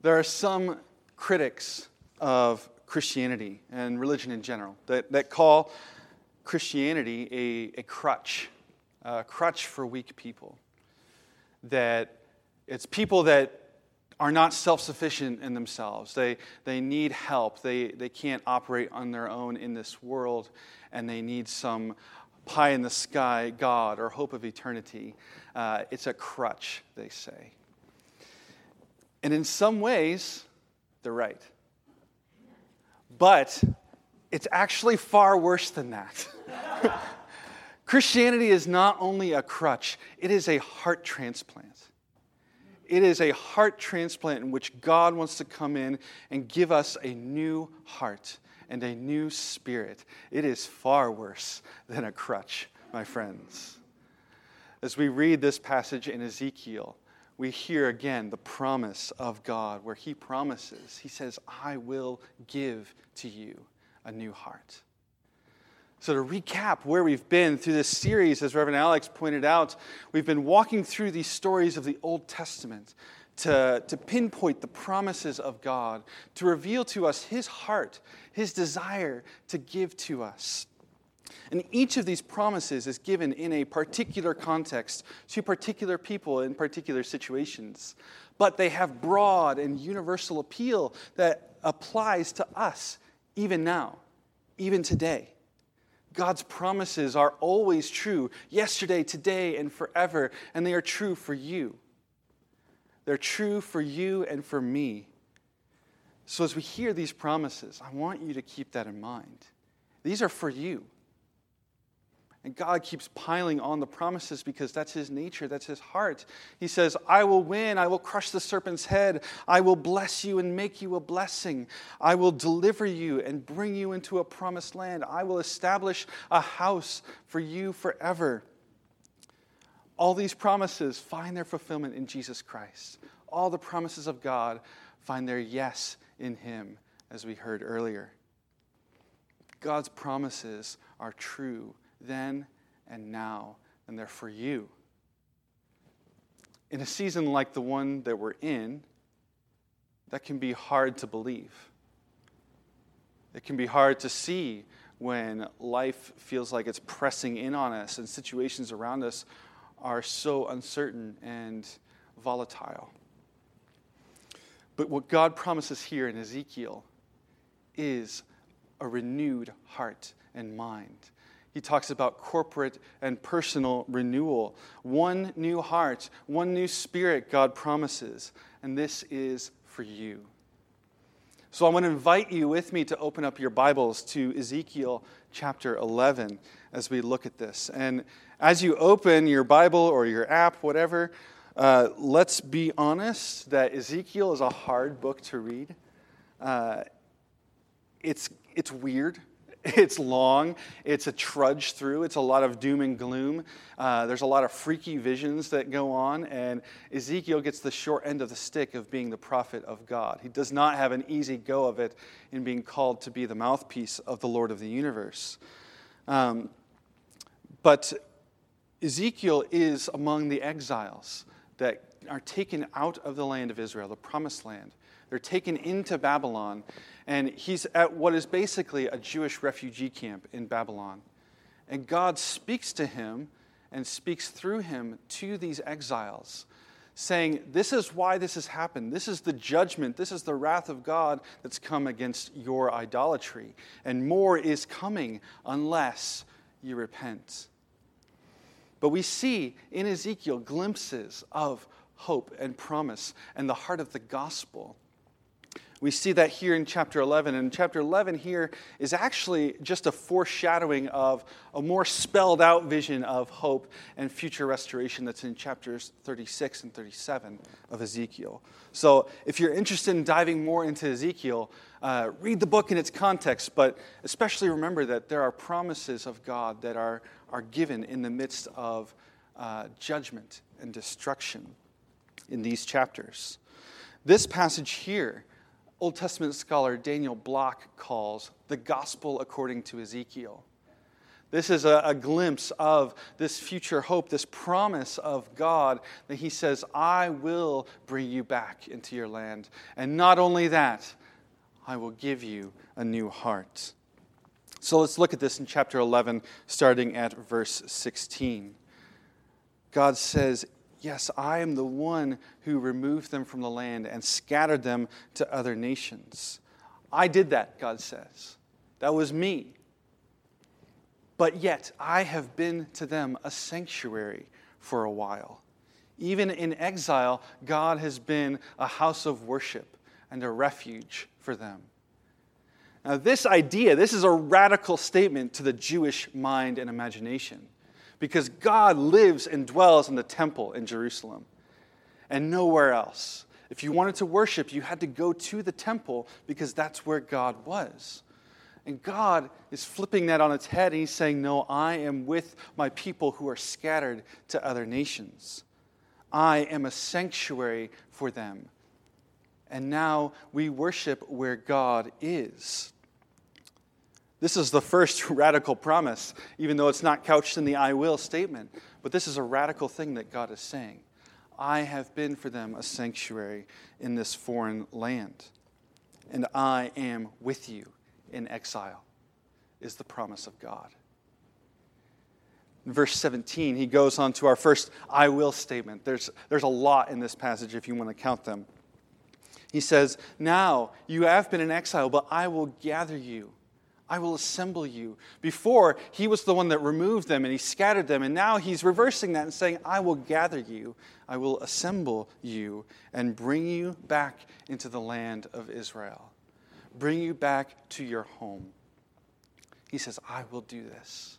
There are some critics of Christianity and religion in general that, that call Christianity a, a crutch, a crutch for weak people. That it's people that are not self sufficient in themselves. They, they need help. They, they can't operate on their own in this world, and they need some pie in the sky God or hope of eternity. Uh, it's a crutch, they say. And in some ways, they're right. But it's actually far worse than that. Christianity is not only a crutch, it is a heart transplant. It is a heart transplant in which God wants to come in and give us a new heart and a new spirit. It is far worse than a crutch, my friends. As we read this passage in Ezekiel, we hear again the promise of God, where He promises, He says, I will give to you a new heart. So, to recap where we've been through this series, as Reverend Alex pointed out, we've been walking through these stories of the Old Testament to, to pinpoint the promises of God, to reveal to us His heart, His desire to give to us. And each of these promises is given in a particular context to particular people in particular situations. But they have broad and universal appeal that applies to us even now, even today. God's promises are always true, yesterday, today, and forever, and they are true for you. They're true for you and for me. So, as we hear these promises, I want you to keep that in mind. These are for you. And God keeps piling on the promises because that's his nature, that's his heart. He says, I will win, I will crush the serpent's head, I will bless you and make you a blessing, I will deliver you and bring you into a promised land, I will establish a house for you forever. All these promises find their fulfillment in Jesus Christ. All the promises of God find their yes in him, as we heard earlier. God's promises are true then and now, and they're for you. In a season like the one that we're in, that can be hard to believe. It can be hard to see when life feels like it's pressing in on us and situations around us are so uncertain and volatile. But what God promises here in Ezekiel is a renewed heart and mind he talks about corporate and personal renewal. One new heart, one new spirit, God promises. And this is for you. So I want to invite you with me to open up your Bibles to Ezekiel chapter 11 as we look at this. And as you open your Bible or your app, whatever, uh, let's be honest that Ezekiel is a hard book to read. Uh, it's, it's weird. It's long, it's a trudge through, it's a lot of doom and gloom. Uh, there's a lot of freaky visions that go on, and Ezekiel gets the short end of the stick of being the prophet of God. He does not have an easy go of it in being called to be the mouthpiece of the Lord of the universe. Um, but Ezekiel is among the exiles that are taken out of the land of Israel, the promised land. They're taken into Babylon, and he's at what is basically a Jewish refugee camp in Babylon. And God speaks to him and speaks through him to these exiles, saying, This is why this has happened. This is the judgment. This is the wrath of God that's come against your idolatry. And more is coming unless you repent. But we see in Ezekiel glimpses of hope and promise and the heart of the gospel. We see that here in chapter 11. And chapter 11 here is actually just a foreshadowing of a more spelled out vision of hope and future restoration that's in chapters 36 and 37 of Ezekiel. So if you're interested in diving more into Ezekiel, uh, read the book in its context, but especially remember that there are promises of God that are, are given in the midst of uh, judgment and destruction in these chapters. This passage here Old Testament scholar Daniel Block calls the gospel according to Ezekiel. This is a, a, glimpse of this future hope, this promise of God that He says, I will bring you back into your land. And not only that, I will give you a new heart. So let's look at this in chapter 11, starting at verse 16. God says, Yes, I am the one who removed them from the land and scattered them to other nations. I did that, God says. That was me. But yet, I have been to them a sanctuary for a while. Even in exile, God has been a house of worship and a refuge for them. Now, this idea, this is a radical statement to the Jewish mind and imagination because God lives and dwells in the temple in Jerusalem and nowhere else. If you wanted to worship, you had to go to the temple because that's where God was. And God is flipping that on its head and He's saying, No, I am with my people who are scattered to other nations. I am a sanctuary for them. And now we worship where God is. This is the first radical promise, even though it's not couched in the I will statement. But this is a radical thing that God is saying. I have been for them a sanctuary in this foreign land, and I am with you in exile, is the promise of God. In verse 17, he goes on to our first I will statement. There's, there's a lot in this passage if you want to count them. He says, Now you have been in exile, but I will gather you I will assemble you. Before, he was the one that removed them and he scattered them. And now he's reversing that and saying, I will gather you. I will assemble you and bring you back into the land of Israel. Bring you back to your home. He says, I will do this.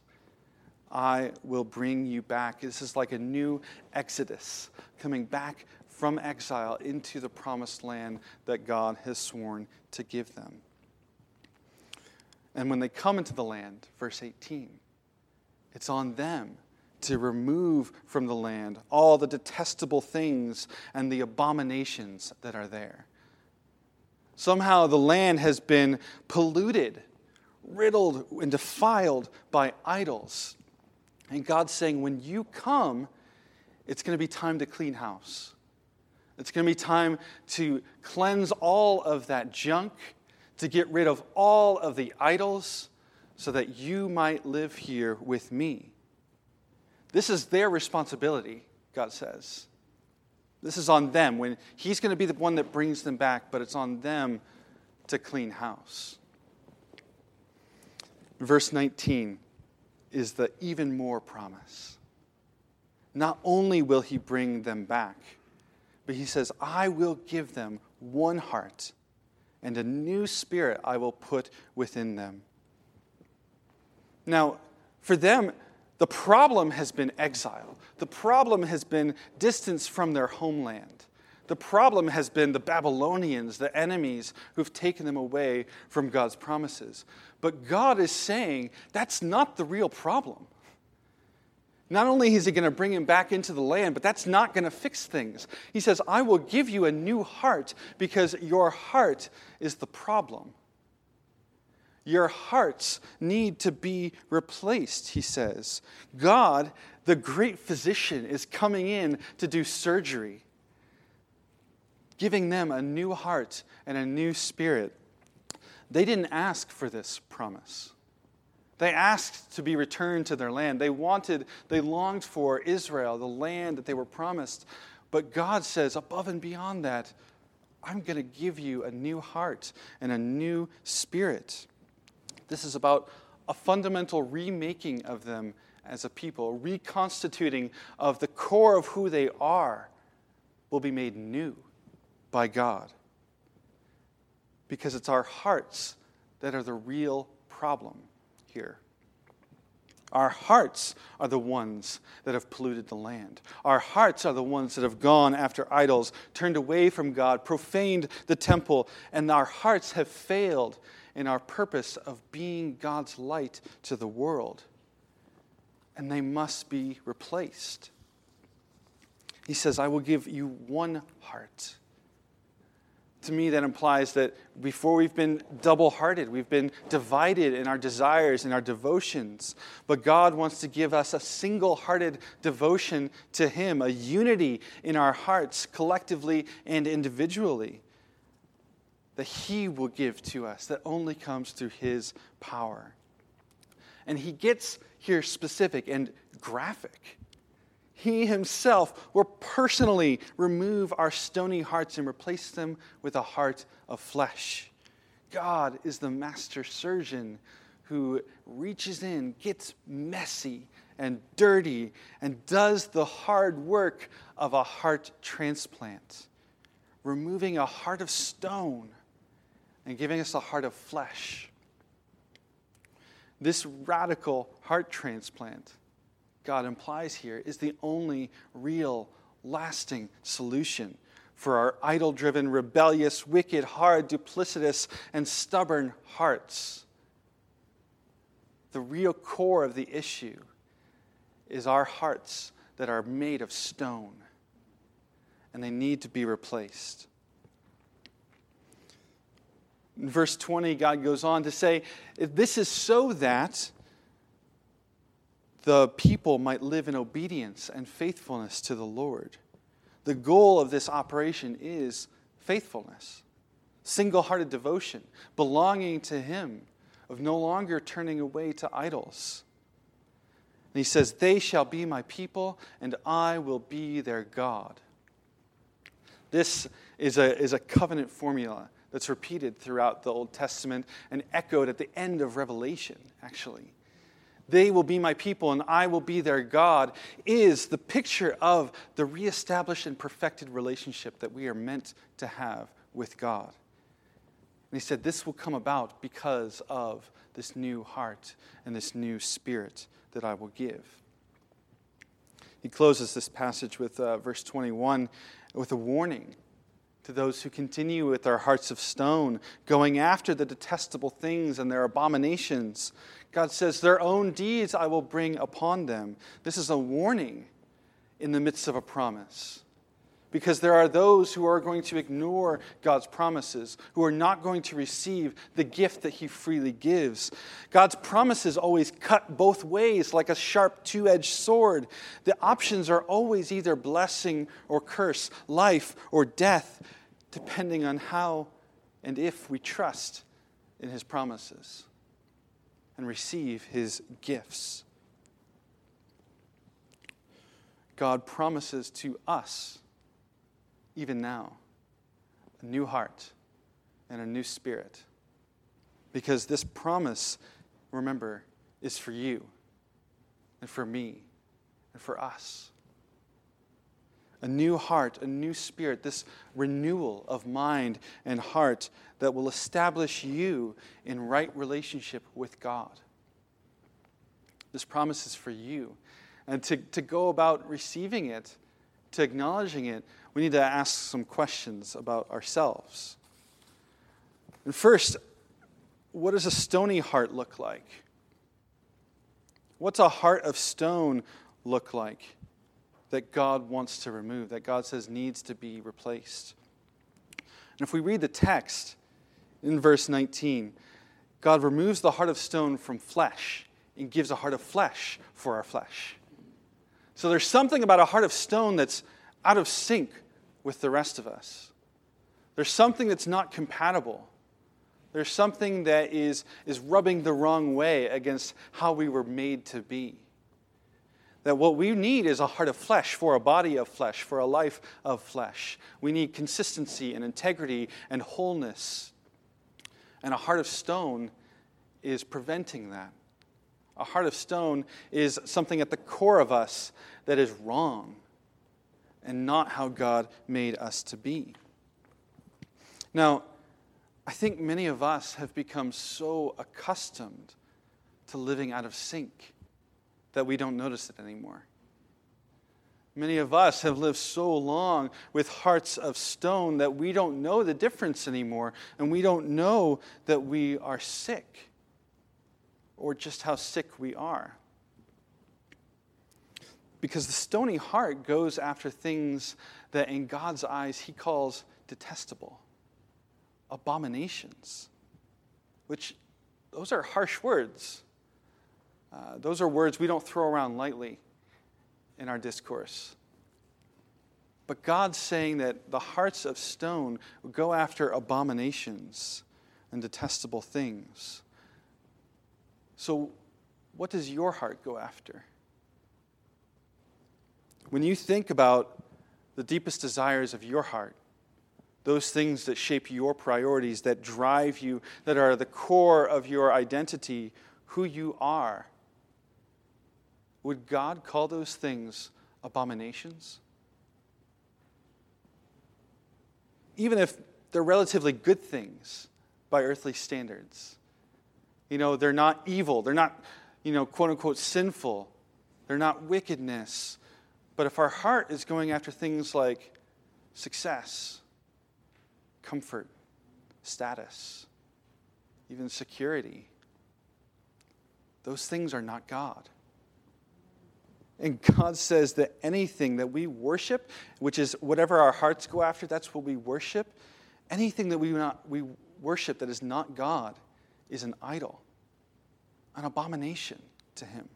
I will bring you back. This is like a new exodus, coming back from exile into the promised land that God has sworn to give them. And when they come into the land, verse 18, it's on them to remove from the land all the detestable things and the abominations that are there. Somehow the land has been polluted, riddled, and defiled by idols. And God's saying, when you come, it's going to be time to clean house. It's going to be time to cleanse all of that junk to get rid of all of the idols so that you might live here with me. This is their responsibility, God says. This is on them. When He's going to be the one that brings them back, but it's on them to clean house. Verse 19 is the even more promise. Not only will He bring them back, but He says, I will give them one heart and a new spirit I will put within them. Now, for them, the problem has been exile. The problem has been distance from their homeland. The problem has been the Babylonians, the enemies who've taken them away from God's promises. But God is saying that's not the real problem. Not only is he going to bring him back into the land, but that's not going to fix things. He says, I will give you a new heart because your heart is the problem. Your hearts need to be replaced, he says. God, the great physician, is coming in to do surgery, giving them a new heart and a new spirit. They didn't ask for this promise. They asked to be returned to their land. They wanted, they longed for Israel, the land that they were promised. But God says, above and beyond that, I'm going to give you a new heart and a new spirit. This is about a fundamental remaking of them as a people, reconstituting of the core of who they are will be made new by God. Because it's our hearts that are the real problem here. Our hearts are the ones that have polluted the land. Our hearts are the ones that have gone after idols, turned away from God, profaned the temple, and our hearts have failed in our purpose of being God's light to the world. And they must be replaced. He says, I will give you one heart. To me, that implies that before we've been double hearted, we've been divided in our desires and our devotions. But God wants to give us a single hearted devotion to Him, a unity in our hearts, collectively and individually, that He will give to us, that only comes through His power. And He gets here specific and graphic. He himself will personally remove our stony hearts and replace them with a heart of flesh. God is the master surgeon who reaches in, gets messy and dirty, and does the hard work of a heart transplant, removing a heart of stone and giving us a heart of flesh. This radical heart transplant God implies here is the only real, lasting solution for our idol driven, rebellious, wicked, hard, duplicitous, and stubborn hearts. The real core of the issue is our hearts that are made of stone, and they need to be replaced. In verse 20, God goes on to say, This is so that the people might live in obedience and faithfulness to the Lord. The goal of this operation is faithfulness, single hearted devotion, belonging to Him, of no longer turning away to idols. And he says, They shall be my people, and I will be their God. This is a, is a covenant formula that's repeated throughout the Old Testament and echoed at the end of Revelation, actually they will be my people and I will be their God, is the picture of the reestablished and perfected relationship that we are meant to have with God. And he said, This will come about because of this new heart and this new spirit that I will give. He closes this passage with uh, verse 21 with a warning to those who continue with their hearts of stone, going after the detestable things and their abominations. God says, Their own deeds I will bring upon them. This is a warning in the midst of a promise. Because there are those who are going to ignore God's promises, who are not going to receive the gift that He freely gives. God's promises always cut both ways like a sharp two edged sword. The options are always either blessing or curse, life or death, depending on how and if we trust in His promises and receive his gifts. God promises to us, even now, a new heart and a new spirit. Because this promise, remember, is for you and for me and for us. A new heart, a new spirit, this renewal of mind and heart that will establish you in right relationship with God. This promise is for you. And to, to go about receiving it, to acknowledging it, we need to ask some questions about ourselves. And first, what does a stony heart look like? What's a heart of stone look like that God wants to remove, that God says needs to be replaced? And if we read the text, in verse 19, God removes the heart of stone from flesh and gives a heart of flesh for our flesh. So there's something about a heart of stone that's out of sync with the rest of us. There's something that's not compatible. There's something that is, is rubbing the wrong way against how we were made to be. That what we need is a heart of flesh for a body of flesh, for a life of flesh. We need consistency and integrity and wholeness and a heart of stone is preventing that. A heart of stone is something at the core of us that is wrong and not how God made us to be. Now, I think many of us have become so accustomed to living out of sync that we don't notice it anymore. Many of us have lived so long with hearts of stone that we don't know the difference anymore, and we don't know that we are sick or just how sick we are. Because the stony heart goes after things that in God's eyes he calls detestable. abominations, which those are harsh words. Uh, those are words we don't throw around lightly in our discourse. But God's saying that the hearts of stone go after abominations and detestable things. So, what does your heart go after? When you think about the deepest desires of your heart, those things that shape your priorities, that drive you, that are the core of your identity, who you are, would God call those things abominations? Even if they're relatively good things by earthly standards. You know, they're not evil, they're not, you know, quote unquote sinful, they're not wickedness. But if our heart is going after things like success, comfort, status, even security, those things are not God. And God says that anything that we worship, which is whatever our hearts go after, that's what we worship. Anything that we, not, we worship that is not God is an idol, an abomination to Him,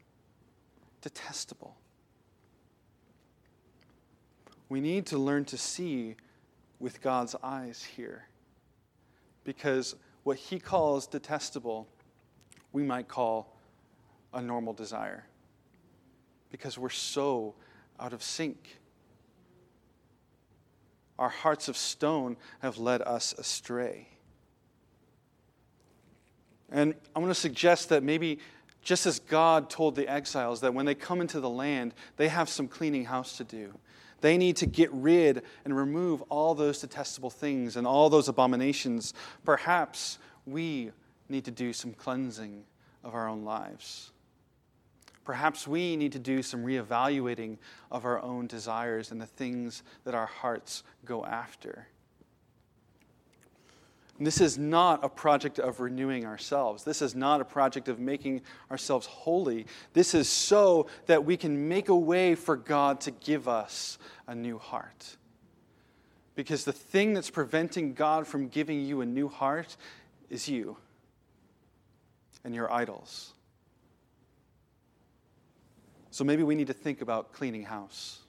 detestable. We need to learn to see with God's eyes here. Because what He calls detestable, we might call a normal desire because we're so out of sync. Our hearts of stone have led us astray. And I'm going to suggest that maybe just as God told the exiles that when they come into the land, they have some cleaning house to do. They need to get rid and remove all those detestable things and all those abominations. Perhaps we need to do some cleansing of our own lives. Perhaps we need to do some reevaluating of our own desires and the things that our hearts go after. And this is not a project of renewing ourselves. This is not a project of making ourselves holy. This is so that we can make a way for God to give us a new heart. Because the thing that's preventing God from giving you a new heart is you and your idols. So maybe we need to think about cleaning house.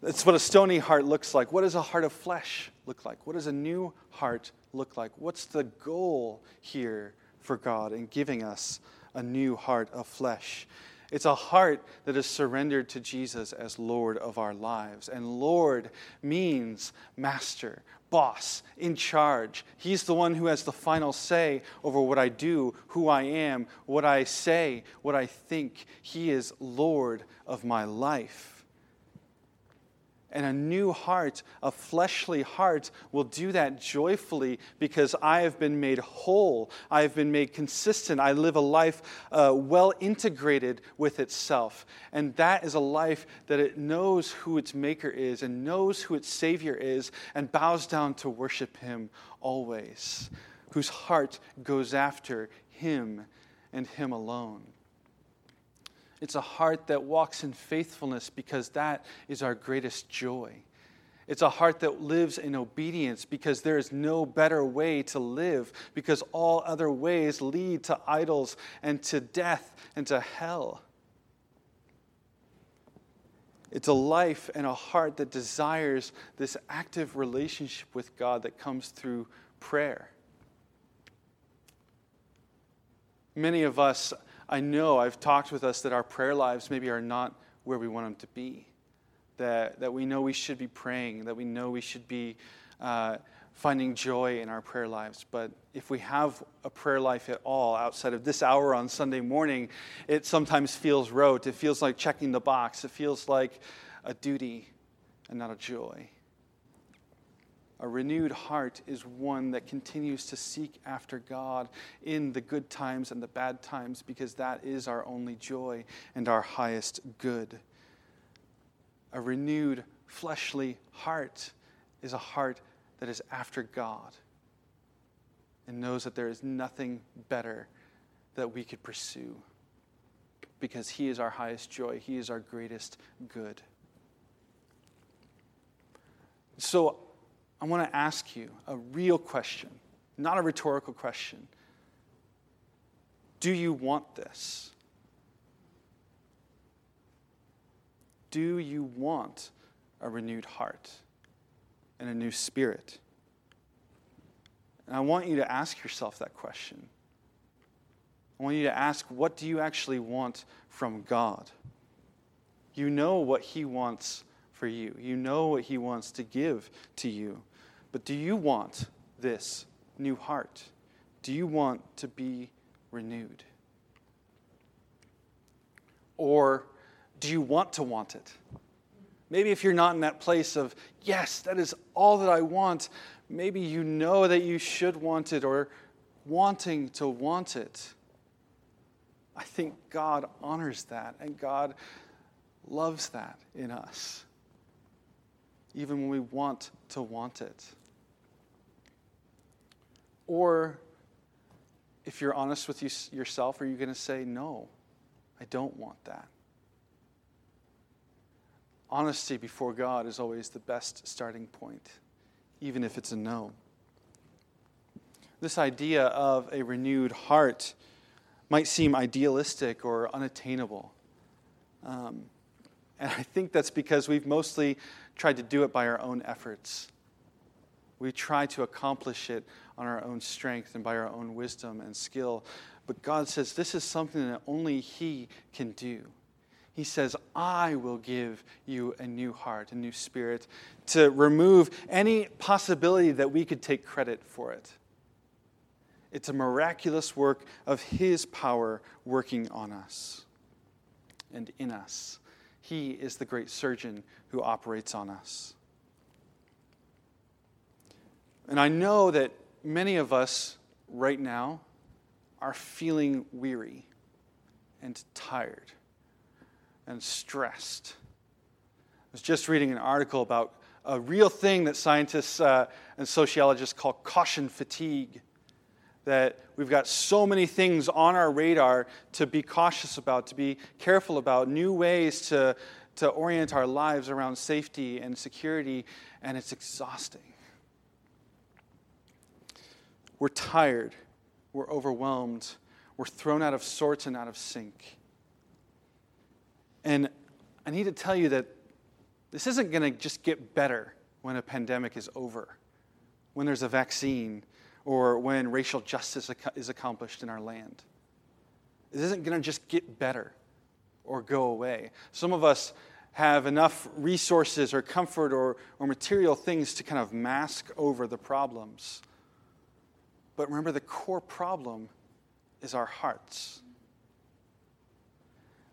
That's what a stony heart looks like. What does a heart of flesh look like? What does a new heart look like? What's the goal here for God in giving us a new heart of flesh? It's a heart that is surrendered to Jesus as Lord of our lives. And Lord means master, boss, in charge. He's the one who has the final say over what I do, who I am, what I say, what I think. He is Lord of my life. And a new heart, a fleshly heart, will do that joyfully because I have been made whole. I have been made consistent. I live a life uh, well integrated with itself. And that is a life that it knows who its maker is and knows who its Savior is and bows down to worship Him always, whose heart goes after Him and Him alone. It's a heart that walks in faithfulness because that is our greatest joy. It's a heart that lives in obedience because there is no better way to live, because all other ways lead to idols and to death and to hell. It's a life and a heart that desires this active relationship with God that comes through prayer. Many of us I know I've talked with us that our prayer lives maybe are not where we want them to be. That, that we know we should be praying, that we know we should be uh, finding joy in our prayer lives. But if we have a prayer life at all outside of this hour on Sunday morning, it sometimes feels rote. It feels like checking the box. It feels like a duty and not a joy. A renewed heart is one that continues to seek after God in the good times and the bad times because that is our only joy and our highest good. A renewed fleshly heart is a heart that is after God and knows that there is nothing better that we could pursue because He is our highest joy, He is our greatest good. So, I want to ask you a real question, not a rhetorical question. Do you want this? Do you want a renewed heart and a new spirit? And I want you to ask yourself that question. I want you to ask, what do you actually want from God? You know what He wants for you, you know what He wants to give to you. But do you want this new heart? Do you want to be renewed? Or do you want to want it? Maybe if you're not in that place of, yes, that is all that I want, maybe you know that you should want it or wanting to want it. I think God honors that and God loves that in us, even when we want to want it. Or if you're honest with you, yourself, are you going to say, no, I don't want that? Honesty before God is always the best starting point, even if it's a no. This idea of a renewed heart might seem idealistic or unattainable. Um, and I think that's because we've mostly tried to do it by our own efforts. We try to accomplish it on our own strength and by our own wisdom and skill. But God says this is something that only He can do. He says, I will give you a new heart, a new spirit, to remove any possibility that we could take credit for it. It's a miraculous work of His power working on us and in us. He is the great surgeon who operates on us. And I know that many of us right now are feeling weary and tired and stressed. I was just reading an article about a real thing that scientists uh, and sociologists call caution fatigue. That we've got so many things on our radar to be cautious about, to be careful about, new ways to, to orient our lives around safety and security, and it's exhausting. We're tired, we're overwhelmed, we're thrown out of sorts and out of sync. And I need to tell you that this isn't going to just get better when a pandemic is over, when there's a vaccine, or when racial justice is accomplished in our land. It isn't going to just get better or go away. Some of us have enough resources or comfort or, or material things to kind of mask over the problems. But remember, the core problem is our hearts.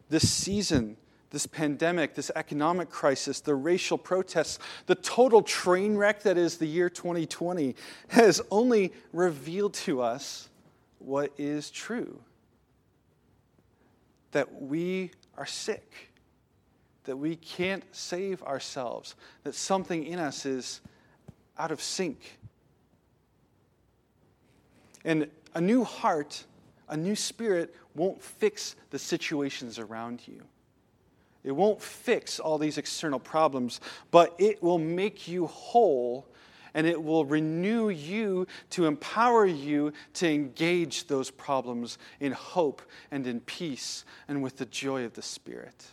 This season, this pandemic, this economic crisis, the racial protests, the total train wreck that is the year 2020 has only revealed to us what is true. That we are sick, that we can't save ourselves, that something in us is out of sync. And a new heart, a new spirit, won't fix the situations around you. It won't fix all these external problems, but it will make you whole and it will renew you to empower you to engage those problems in hope and in peace and with the joy of the Spirit.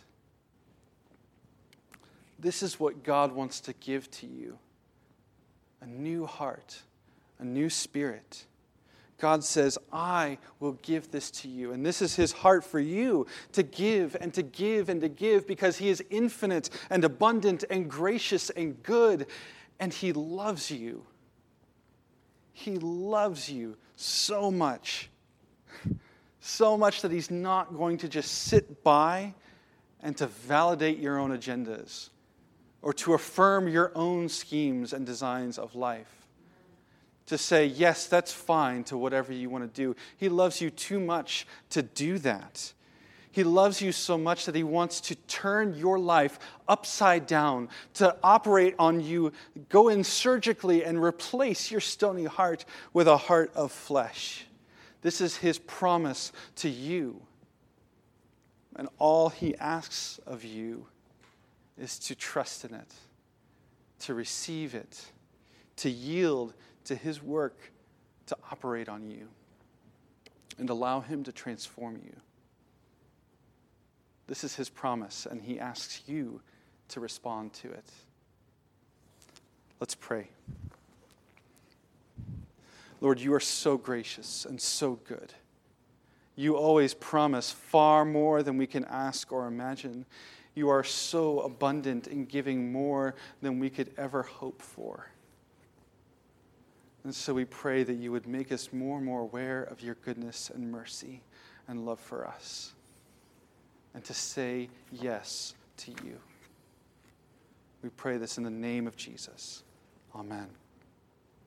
This is what God wants to give to you a new heart, a new spirit. God says, I will give this to you. And this is his heart for you to give and to give and to give because he is infinite and abundant and gracious and good. And he loves you. He loves you so much. So much that he's not going to just sit by and to validate your own agendas or to affirm your own schemes and designs of life to say, yes, that's fine to whatever you want to do. He loves you too much to do that. He loves you so much that he wants to turn your life upside down, to operate on you, go in surgically and replace your stony heart with a heart of flesh. This is his promise to you. And all he asks of you is to trust in it, to receive it to yield to His work to operate on you and allow Him to transform you. This is His promise, and He asks you to respond to it. Let's pray. Lord, you are so gracious and so good. You always promise far more than we can ask or imagine. You are so abundant in giving more than we could ever hope for. And so we pray that you would make us more and more aware of your goodness and mercy and love for us, and to say yes to you. We pray this in the name of Jesus. Amen.